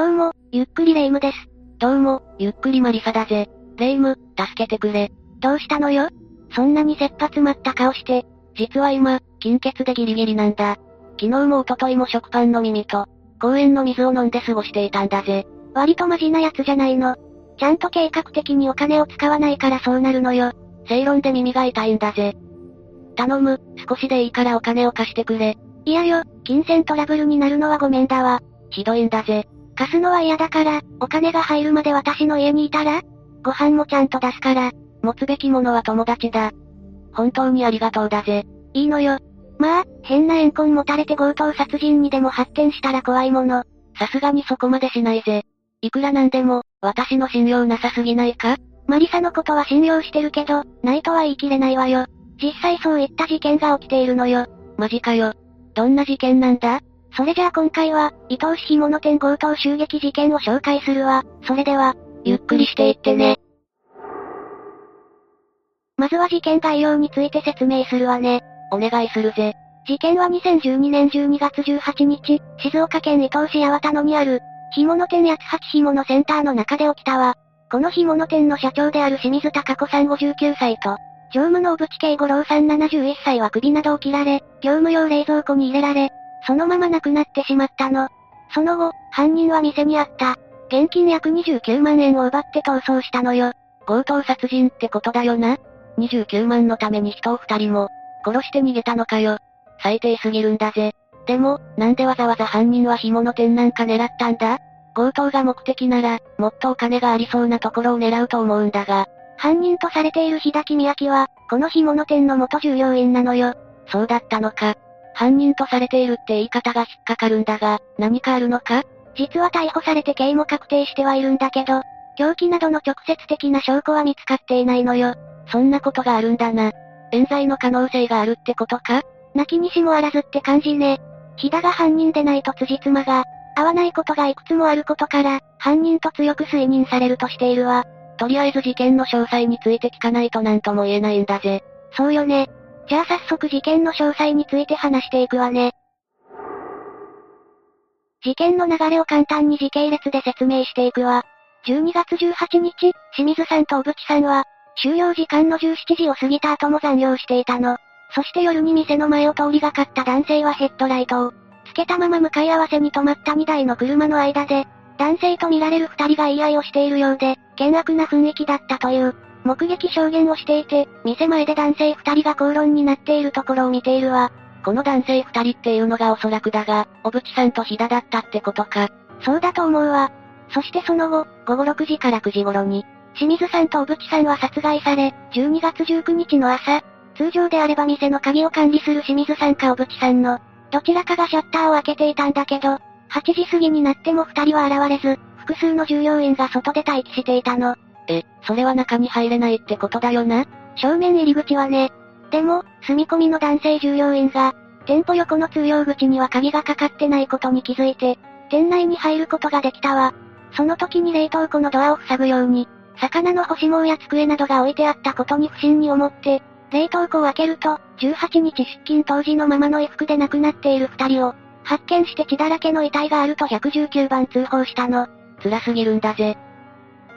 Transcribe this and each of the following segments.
どうも、ゆっくりレ夢ムです。どうも、ゆっくりマリサだぜ。レ夢ム、助けてくれ。どうしたのよ？そんなに切羽詰まった顔して。実は今、金欠でギリギリなんだ。昨日も一昨日も食パンの耳と、公園の水を飲んで過ごしていたんだぜ。割とマジなやつじゃないの。ちゃんと計画的にお金を使わないからそうなるのよ。正論で耳が痛いんだぜ。頼む、少しでいいからお金を貸してくれ。いやよ、金銭トラブルになるのはごめんだわ。ひどいんだぜ。貸すのは嫌だから、お金が入るまで私の家にいたら？ご飯もちゃんと出すから。持つべきものは友達だ。本当にありがとうだぜ。いいのよ。まあ、変な怨恨持たれて強盗殺人にでも発展したら怖いもの。さすがにそこまでしないぜ。いくらなんでも、私の信用なさすぎないか？マリサのことは信用してるけど、ないとは言い切れないわよ。実際そういった事件が起きているのよ。マジかよ。どんな事件なんだ？それじゃあ今回は、伊東市干物店強盗襲撃事件を紹介するわ。それでは、ゆっくりしていってね。まずは事件概要について説明するわね。お願いするぜ。事件は2012年12月18日、静岡県伊東市八幡野にある、干物店八つ八干物センターの中で起きたわ。この干物店の社長である清水隆子さん59歳と、常務の小渕慶五郎さん71歳は首などを切られ、業務用冷蔵庫に入れられ、そのまま亡くなってしまったの。その後、犯人は店にあった。現金約29万円を奪って逃走したのよ。強盗殺人ってことだよな。29万のために人を二人も、殺して逃げたのかよ。最低すぎるんだぜ。でも、なんでわざわざ犯人は干物店なんか狙ったんだ？強盗が目的なら、もっとお金がありそうなところを狙うと思うんだが。犯人とされている日木宮明は、この干物店の元従業員なのよ。そうだったのか。犯人とされているって言い方が引っかかるんだが、何かあるのか？実は逮捕されて刑も確定してはいるんだけど、凶器などの直接的な証拠は見つかっていないのよ。そんなことがあるんだな。冤罪の可能性があるってことか？泣きにしもあらずって感じね。日田が犯人でないと辻褄が、合わないことがいくつもあることから、犯人と強く推認されるとしているわ。とりあえず事件の詳細について聞かないと何とも言えないんだぜ。そうよね。じゃあ早速事件の詳細について話していくわね。事件の流れを簡単に時系列で説明していくわ。12月18日、清水さんと小渕さんは、終了時間の17時を過ぎた後も残業していたの。そして夜に店の前を通りがかった男性はヘッドライトを、つけたまま向かい合わせに止まった2台の車の間で、男性と見られる2人が言い合いをしているようで、険悪な雰囲気だったという、目撃証言をしていて、店前で男性二人が口論になっているところを見ているわ。この男性二人っていうのがおそらくだが、小渕さんと日田だったってことか。そうだと思うわ。そしてその後、午後6時から9時頃に、清水さんと小渕さんは殺害され、12月19日の朝、通常であれば店の鍵を管理する清水さんか小渕さんの、どちらかがシャッターを開けていたんだけど、8時過ぎになっても二人は現れず、複数の従業員が外で待機していたの。え、それは中に入れないってことだよな？正面入り口はね。でも、住み込みの男性従業員が、店舗横の通用口には鍵がかかってないことに気づいて、店内に入ることができたわ。その時に冷凍庫のドアを塞ぐように、魚の干し物や机などが置いてあったことに不審に思って、冷凍庫を開けると、18日出勤当時のままの衣服で亡くなっている二人を、発見して血だらけの遺体があると119番通報したの。辛すぎるんだぜ。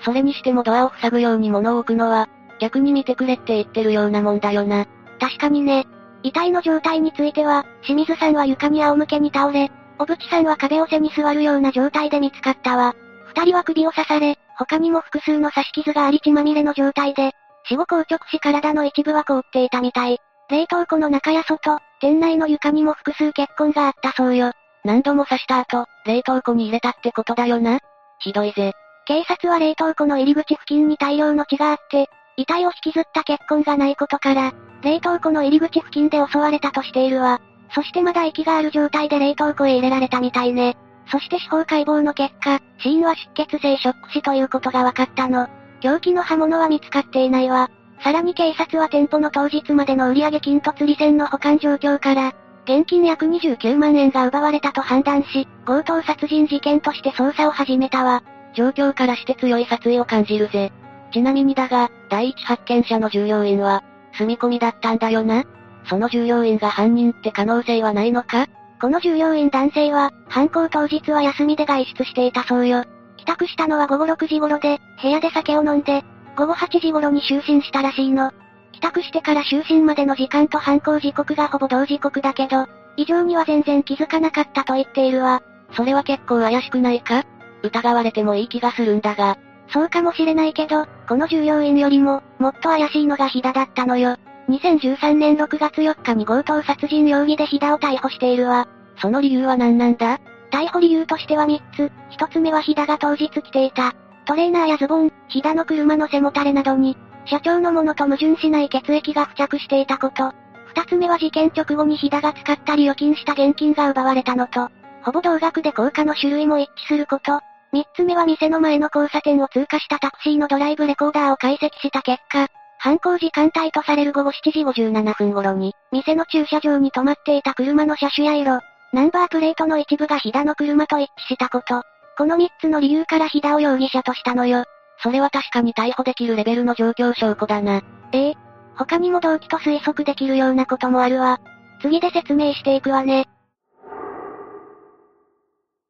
それにしてもドアを塞ぐように物を置くのは、逆に見てくれって言ってるようなもんだよな。確かにね。遺体の状態については、清水さんは床に仰向けに倒れ、小渕さんは壁を背に座るような状態で見つかったわ。二人は首を刺され、他にも複数の刺し傷があり血まみれの状態で、死後硬直し体の一部は凍っていたみたい。冷凍庫の中や外、店内の床にも複数血痕があったそうよ。何度も刺した後、冷凍庫に入れたってことだよな。ひどいぜ。警察は冷凍庫の入り口付近に大量の血があって、遺体を引きずった血痕がないことから、冷凍庫の入り口付近で襲われたとしているわ。そしてまだ息がある状態で冷凍庫へ入れられたみたいね。そして司法解剖の結果、死因は出血性ショック死ということが分かったの。凶器の刃物は見つかっていないわ。さらに警察は店舗の当日までの売上金と釣り線の保管状況から、現金約29万円が奪われたと判断し、強盗殺人事件として捜査を始めたわ。状況からして強い殺意を感じるぜ。ちなみにだが、第一発見者の従業員は、住み込みだったんだよな？その従業員が犯人って可能性はないのか？この従業員男性は、犯行当日は休みで外出していたそうよ。帰宅したのは午後6時頃で、部屋で酒を飲んで、午後8時頃に就寝したらしいの。帰宅してから就寝までの時間と犯行時刻がほぼ同時刻だけど、異常には全然気づかなかったと言っているわ。それは結構怪しくないか？疑われてもいい気がするんだが。そうかもしれないけど、この従業員よりも、もっと怪しいのがヒダだったのよ。2013年6月4日に強盗殺人容疑でヒダを逮捕しているわ。その理由は何なんだ？逮捕理由としては3つ。1つ目はヒダが当日着ていた。トレーナーやズボン、ヒダの車の背もたれなどに、社長のものと矛盾しない血液が付着していたこと。二つ目は事件直後にヒダが使ったり預金した現金が奪われたのと、ほぼ同額で硬貨の種類も一致すること。三つ目は店の前の交差点を通過したタクシーのドライブレコーダーを解析した結果、犯行時間帯とされる午後7時57分頃に、店の駐車場に止まっていた車の車種や色、ナンバープレートの一部がヒダの車と一致したこと。この三つの理由からヒダを容疑者としたのよ。それは確かに逮捕できるレベルの状況証拠だな。ええ。他にも動機と推測できるようなこともあるわ。次で説明していくわね。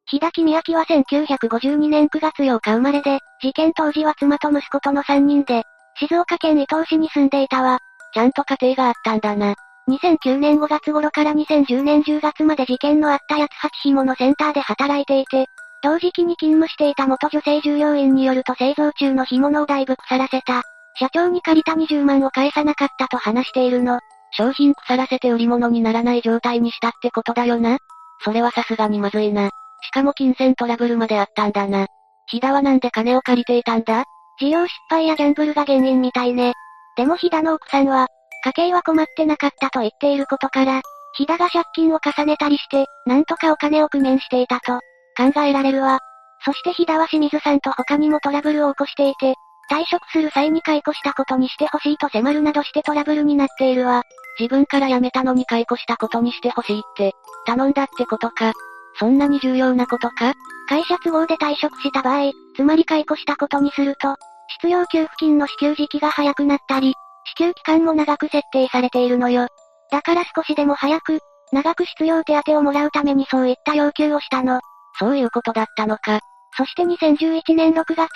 日田君明は1952年9月8日生まれで、事件当時は妻と息子との3人で、静岡県伊東市に住んでいたわ。ちゃんと家庭があったんだな。2009年5月頃から2010年10月まで事件のあった八つ橋紐のセンターで働いていて、同時期に勤務していた元女性従業員によると製造中の干物をだいぶ腐らせた。社長に借りた20万を返さなかったと話しているの。商品腐らせて売り物にならない状態にしたってことだよな。それはさすがにまずいな。しかも金銭トラブルまであったんだな。ヒダはなんで金を借りていたんだ？事業失敗やギャンブルが原因みたいね。でもヒダの奥さんは、家計は困ってなかったと言っていることから、ヒダが借金を重ねたりして、なんとかお金を工面していたと、考えられるわ。そしてヒダは清水さんと他にもトラブルを起こしていて、退職する際に解雇したことにしてほしいと迫るなどしてトラブルになっているわ。自分から辞めたのに解雇したことにしてほしいって、頼んだってことか。そんなに重要なことか？会社都合で退職した場合、つまり解雇したことにすると、失業給付金の支給時期が早くなったり、支給期間も長く設定されているのよ。だから少しでも早く、長く失業手当をもらうためにそういった要求をしたの。そういうことだったのか。そして2011年6月、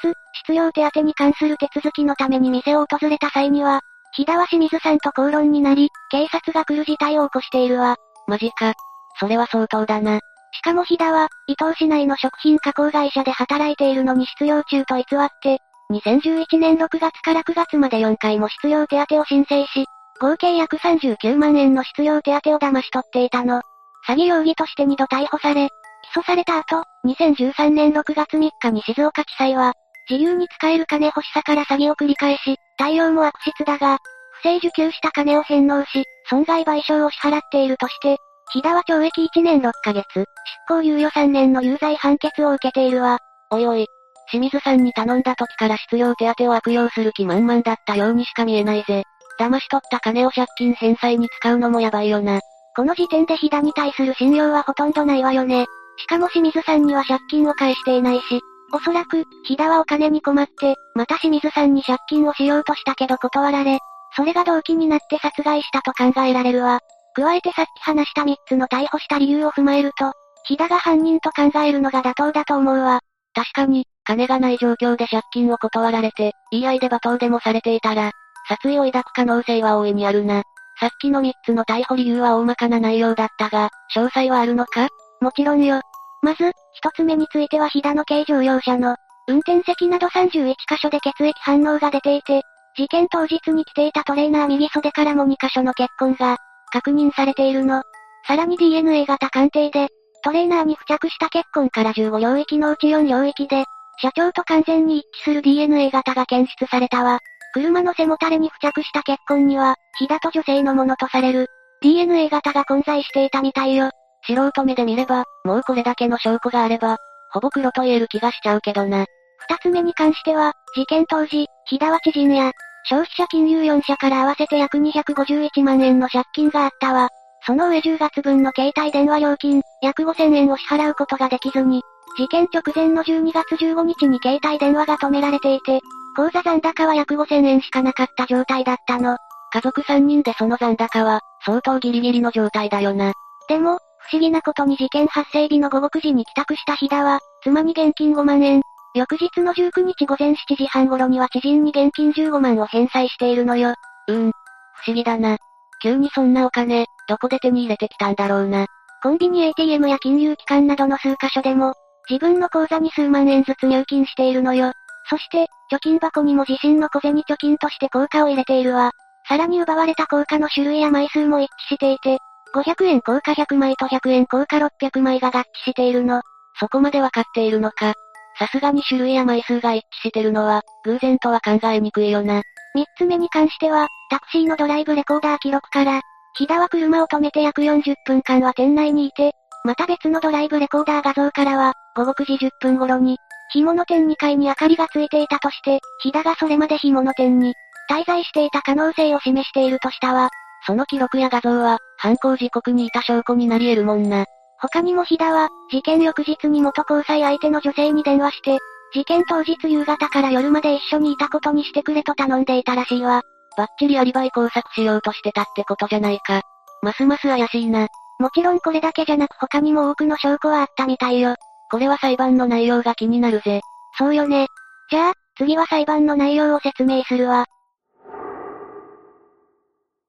失業手当に関する手続きのために店を訪れた際には、日田は清水さんと口論になり、警察が来る事態を起こしているわ。マジか。それは相当だな。しかも日田は、伊東市内の食品加工会社で働いているのに失業中と偽って、2011年6月から9月まで4回も失業手当を申請し、合計約39万円の失業手当を騙し取っていたの。詐欺容疑として2度逮捕され、起訴された後、2013年6月3日に静岡地裁は、自由に使える金欲しさから詐欺を繰り返し、対応も悪質だが、不正受給した金を返納し、損害賠償を支払っているとして、木田は懲役1年6ヶ月、執行猶予3年の有罪判決を受けているわ。おいおい、清水さんに頼んだ時から失業手当を悪用する気満々だったようにしか見えないぜ。騙し取った金を借金返済に使うのもやばいよな。この時点で日田に対する信用はほとんどないわよね。しかも清水さんには借金を返していないし、おそらく、日田はお金に困って、また清水さんに借金をしようとしたけど断られ、それが動機になって殺害したと考えられるわ。加えてさっき話した3つの逮捕した理由を踏まえると、日田が犯人と考えるのが妥当だと思うわ。確かに、金がない状況で借金を断られて、言い合いで罵倒でもされていたら、殺意を抱く可能性は大いにあるな。さっきの3つの逮捕理由は大まかな内容だったが、詳細はあるのか？もちろんよ。まず、一つ目については飛騨の軽乗用車の、運転席など31箇所で血液反応が出ていて、事件当日に着ていたトレーナー右袖からも2箇所の血痕が、確認されているの。さらに DNA 型鑑定で、トレーナーに付着した血痕から15領域のうち4領域で、社長と完全に一致する DNA 型が検出されたわ。車の背もたれに付着した血痕には、火だと女性のものとされる、DNA 型が混在していたみたいよ。素人目で見れば、もうこれだけの証拠があれば、ほぼ黒と言える気がしちゃうけどな。二つ目に関しては、事件当時、日田は知人や、消費者金融4社から合わせて約251万円の借金があったわ。その上10月分の携帯電話料金、約5000円を支払うことができずに、事件直前の12月15日に携帯電話が止められていて、口座残高は約5000円しかなかった状態だったの。家族3人でその残高は、相当ギリギリの状態だよな。でも、不思議なことに事件発生日の午後9時に帰宅した日田は、妻に現金5万円。翌日の19日午前7時半頃には知人に現金15万を返済しているのよ。うん。不思議だな。急にそんなお金、どこで手に入れてきたんだろうな。コンビニ ATM や金融機関などの数カ所でも、自分の口座に数万円ずつ入金しているのよ。そして、貯金箱にも自身の小銭貯金として硬貨を入れているわ。さらに奪われた硬貨の種類や枚数も一致していて、500円硬貨100枚と100円硬貨600枚が合致しているの。そこまでわかっているのか。さすがに種類や枚数が一致してるのは、偶然とは考えにくいよな。三つ目に関しては、タクシーのドライブレコーダー記録から、木田は車を止めて約40分間は店内にいて、また別のドライブレコーダー画像からは、午後9時10分頃に、干物店2階に明かりがついていたとして、木田がそれまで干物店に、滞在していた可能性を示しているとしたわ。その記録や画像は、犯行時刻にいた証拠になり得るもんな。他にも日田は、事件翌日に元交際相手の女性に電話して、事件当日夕方から夜まで一緒にいたことにしてくれと頼んでいたらしいわ。バッチリアリバイ工作しようとしてたってことじゃないか。ますます怪しいな。もちろんこれだけじゃなく他にも多くの証拠はあったみたいよ。これは裁判の内容が気になるぜ。そうよね。じゃあ、次は裁判の内容を説明するわ。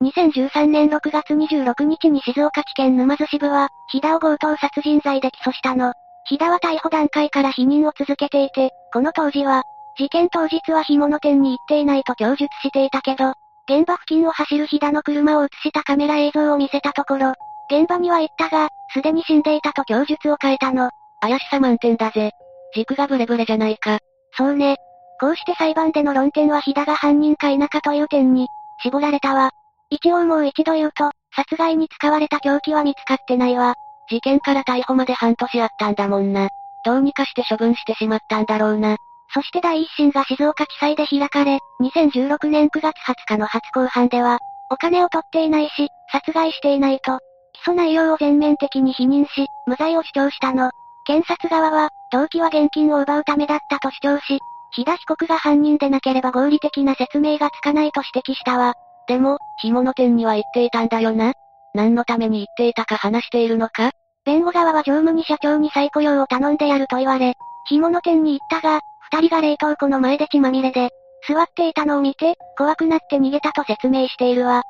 2013年6月26日に静岡地検沼津支部は、日田を強盗殺人罪で起訴したの。日田は逮捕段階から否認を続けていて、この当時は、事件当日は干物店に行っていないと供述していたけど、現場付近を走る日田の車を映したカメラ映像を見せたところ、現場には行ったが、すでに死んでいたと供述を変えたの。怪しさ満点だぜ。軸がブレブレじゃないか。そうね。こうして裁判での論点は日田が犯人か否かという点に、絞られたわ。一応もう一度言うと、殺害に使われた凶器は見つかってないわ。事件から逮捕まで半年あったんだもんな。どうにかして処分してしまったんだろうな。そして第一審が静岡地裁で開かれ、2016年9月20日の初公判では、お金を取っていないし、殺害していないと、起訴内容を全面的に否認し、無罪を主張したの。検察側は、動機は現金を奪うためだったと主張し、日田被告が犯人でなければ合理的な説明がつかないと指摘したわ。でも、干物店には行っていたんだよな。何のために行っていたか話しているのか弁護側は常務に社長に再雇用を頼んでやると言われ、干物店に行ったが、二人が冷凍庫の前で血まみれで、座っていたのを見て、怖くなって逃げたと説明しているわ。ん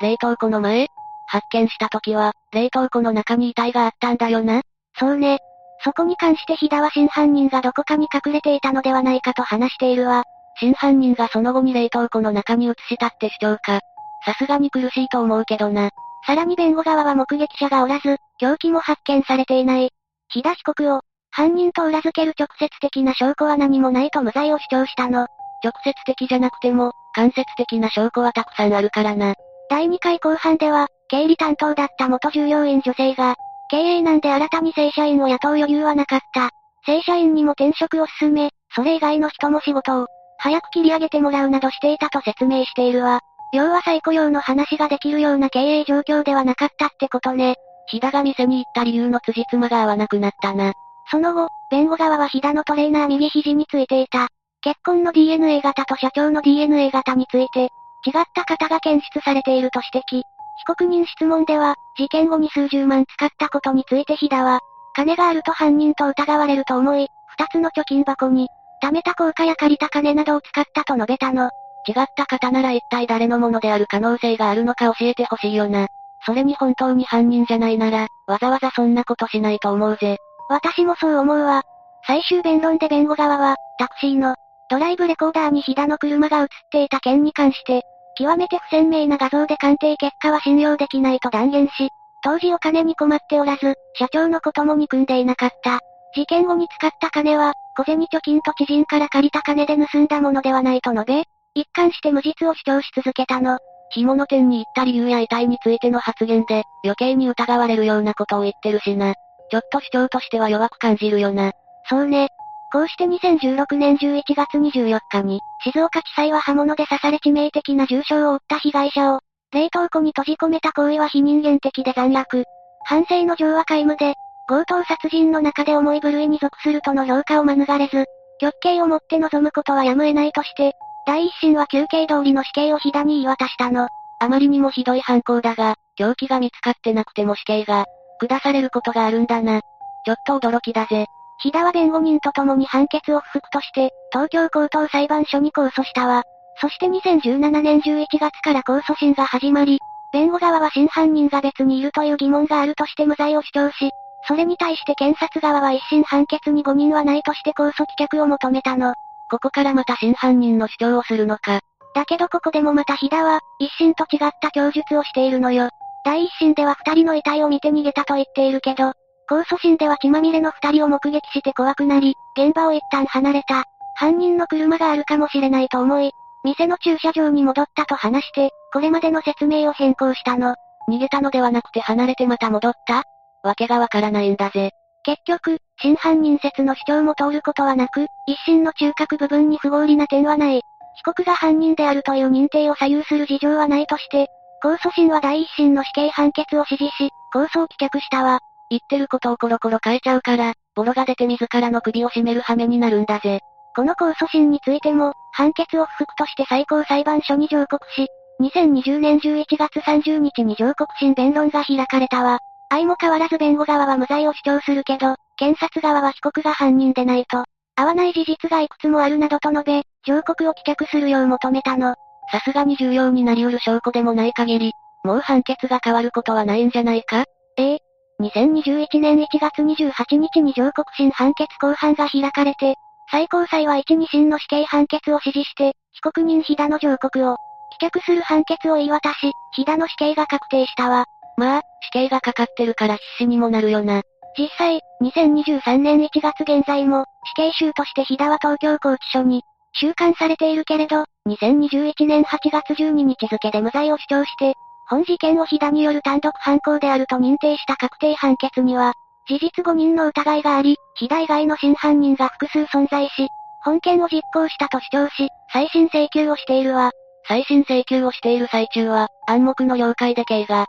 冷凍庫の前？発見した時は、冷凍庫の中に遺体があったんだよな。そうね。そこに関して日田は真犯人がどこかに隠れていたのではないかと話しているわ。真犯人がその後に冷凍庫の中に移したって主張か。さすがに苦しいと思うけどな。さらに弁護側は目撃者がおらず、凶器も発見されていない。日田被告を、犯人と裏付ける直接的な証拠は何もないと無罪を主張したの。直接的じゃなくても、間接的な証拠はたくさんあるからな。第2回後半では、経理担当だった元従業員女性が、経営難で新たに正社員を雇う余裕はなかった。正社員にも転職を進め、それ以外の人も仕事を、早く切り上げてもらうなどしていたと説明しているわ。要は再雇用の話ができるような経営状況ではなかったってことね。日田が店に行った理由の辻褄が合わなくなったな。その後、弁護側は日田のトレーナー右肘についていた。結婚の DNA 型と社長の DNA 型について、違った型が検出されていると指摘。被告人質問では、事件後に数十万使ったことについて日田は、金があると犯人と疑われると思い、二つの貯金箱に、貯めた効果や借りた金などを使ったと述べたの。違った方なら一体誰のものである可能性があるのか教えてほしいよな。それに本当に犯人じゃないなら、わざわざそんなことしないと思うぜ。私もそう思うわ。最終弁論で弁護側は、タクシーの、ドライブレコーダーに日田の車が映っていた件に関して、極めて不鮮明な画像で鑑定結果は信用できないと断言し、当時お金に困っておらず、社長のことも憎んでいなかった。事件後に使った金は、小銭貯金と知人から借りた金で盗んだものではないと述べ、一貫して無実を主張し続けたの。干物店に行った理由や遺体についての発言で、余計に疑われるようなことを言ってるしな。ちょっと主張としては弱く感じるよな。そうね。こうして2016年11月24日に、静岡地裁は刃物で刺され致命的な重傷を負った被害者を、冷凍庫に閉じ込めた行為は非人間的で残虐。反省の情は皆無で、強盗殺人の中で重い部類に属するとの評価を免れず、極刑をもって望むことはやむ得ないとして、第一審は休刑通りの死刑を火田に言い渡したの。あまりにもひどい犯行だが、凶器が見つかってなくても死刑が、下されることがあるんだな。ちょっと驚きだぜ。飛田は弁護人と共に判決を不服として、東京高等裁判所に控訴したわ。そして2017年11月から控訴審が始まり、弁護側は真犯人が別にいるという疑問があるとして無罪を主張し、それに対して検察側は一審判決に誤認はないとして控訴棄却を求めたの。ここからまた真犯人の主張をするのか。だけどここでもまた飛田は、一審と違った供述をしているのよ。第一審では二人の遺体を見て逃げたと言っているけど、控訴審では血まみれの二人を目撃して怖くなり、現場を一旦離れた。犯人の車があるかもしれないと思い、店の駐車場に戻ったと話して、これまでの説明を変更したの。逃げたのではなくて離れてまた戻った？わけがわからないんだぜ。結局、真犯人説の主張も通ることはなく、一審の中核部分に不合理な点はない。被告が犯人であるという認定を左右する事情はないとして、控訴審は第一審の死刑判決を支持し、控訴を棄却したわ。言ってることをコロコロ変えちゃうから、ボロが出て自らの首を絞める羽目になるんだぜ。この控訴審についても、判決を不服として最高裁判所に上告し、2020年11月30日に上告審弁論が開かれたわ。相も変わらず弁護側は無罪を主張するけど、検察側は被告が犯人でないと、合わない事実がいくつもあるなどと述べ、上告を棄却するよう求めたの。さすがに重要になり得る証拠でもない限り、もう判決が変わることはないんじゃないか？ええ。2021年1月28日に上告審判決公判が開かれて、最高裁は1、2審の死刑判決を支持して、被告人飛田の上告を、棄却する判決を言い渡し、飛田の死刑が確定したわ。まあ、死刑がかかってるから必死にもなるよな。実際、2023年1月現在も、死刑囚として飛田は東京拘置所に、収監されているけれど、2021年8月12日付で無罪を主張して、本事件を飛田による単独犯行であると認定した確定判決には、事実誤認の疑いがあり、飛田以外の真犯人が複数存在し、本件を実行したと主張し、再審請求をしているわ。再審請求をしている最中は、暗黙の了解で刑が、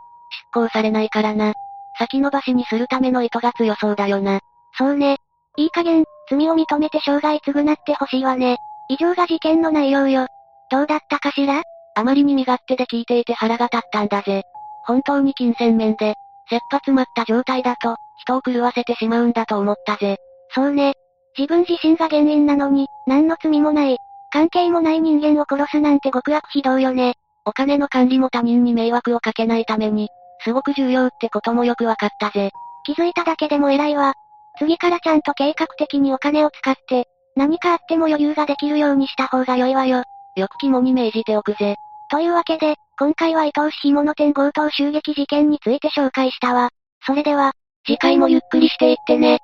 執行されないからな。先延ばしにするための意図が強そうだよな。そうね。いい加減、罪を認めて生涯償ってほしいわね。以上が事件の内容よ。どうだったかしら？あまりに身勝手で聞いていて腹が立ったんだぜ。本当に金銭面で、切羽詰まった状態だと、人を狂わせてしまうんだと思ったぜ。そうね。自分自身が原因なのに、何の罪もない、関係もない人間を殺すなんて極悪非道よね。お金の管理も他人に迷惑をかけないために、すごく重要ってこともよくわかったぜ。気づいただけでも偉いわ。次からちゃんと計画的にお金を使って、何かあっても余裕ができるようにした方が良いわよ。よく肝に銘じておくぜ。というわけで、今回は伊藤氏干物店強盗襲撃事件について紹介したわ。それでは、次回もゆっくりしていってね。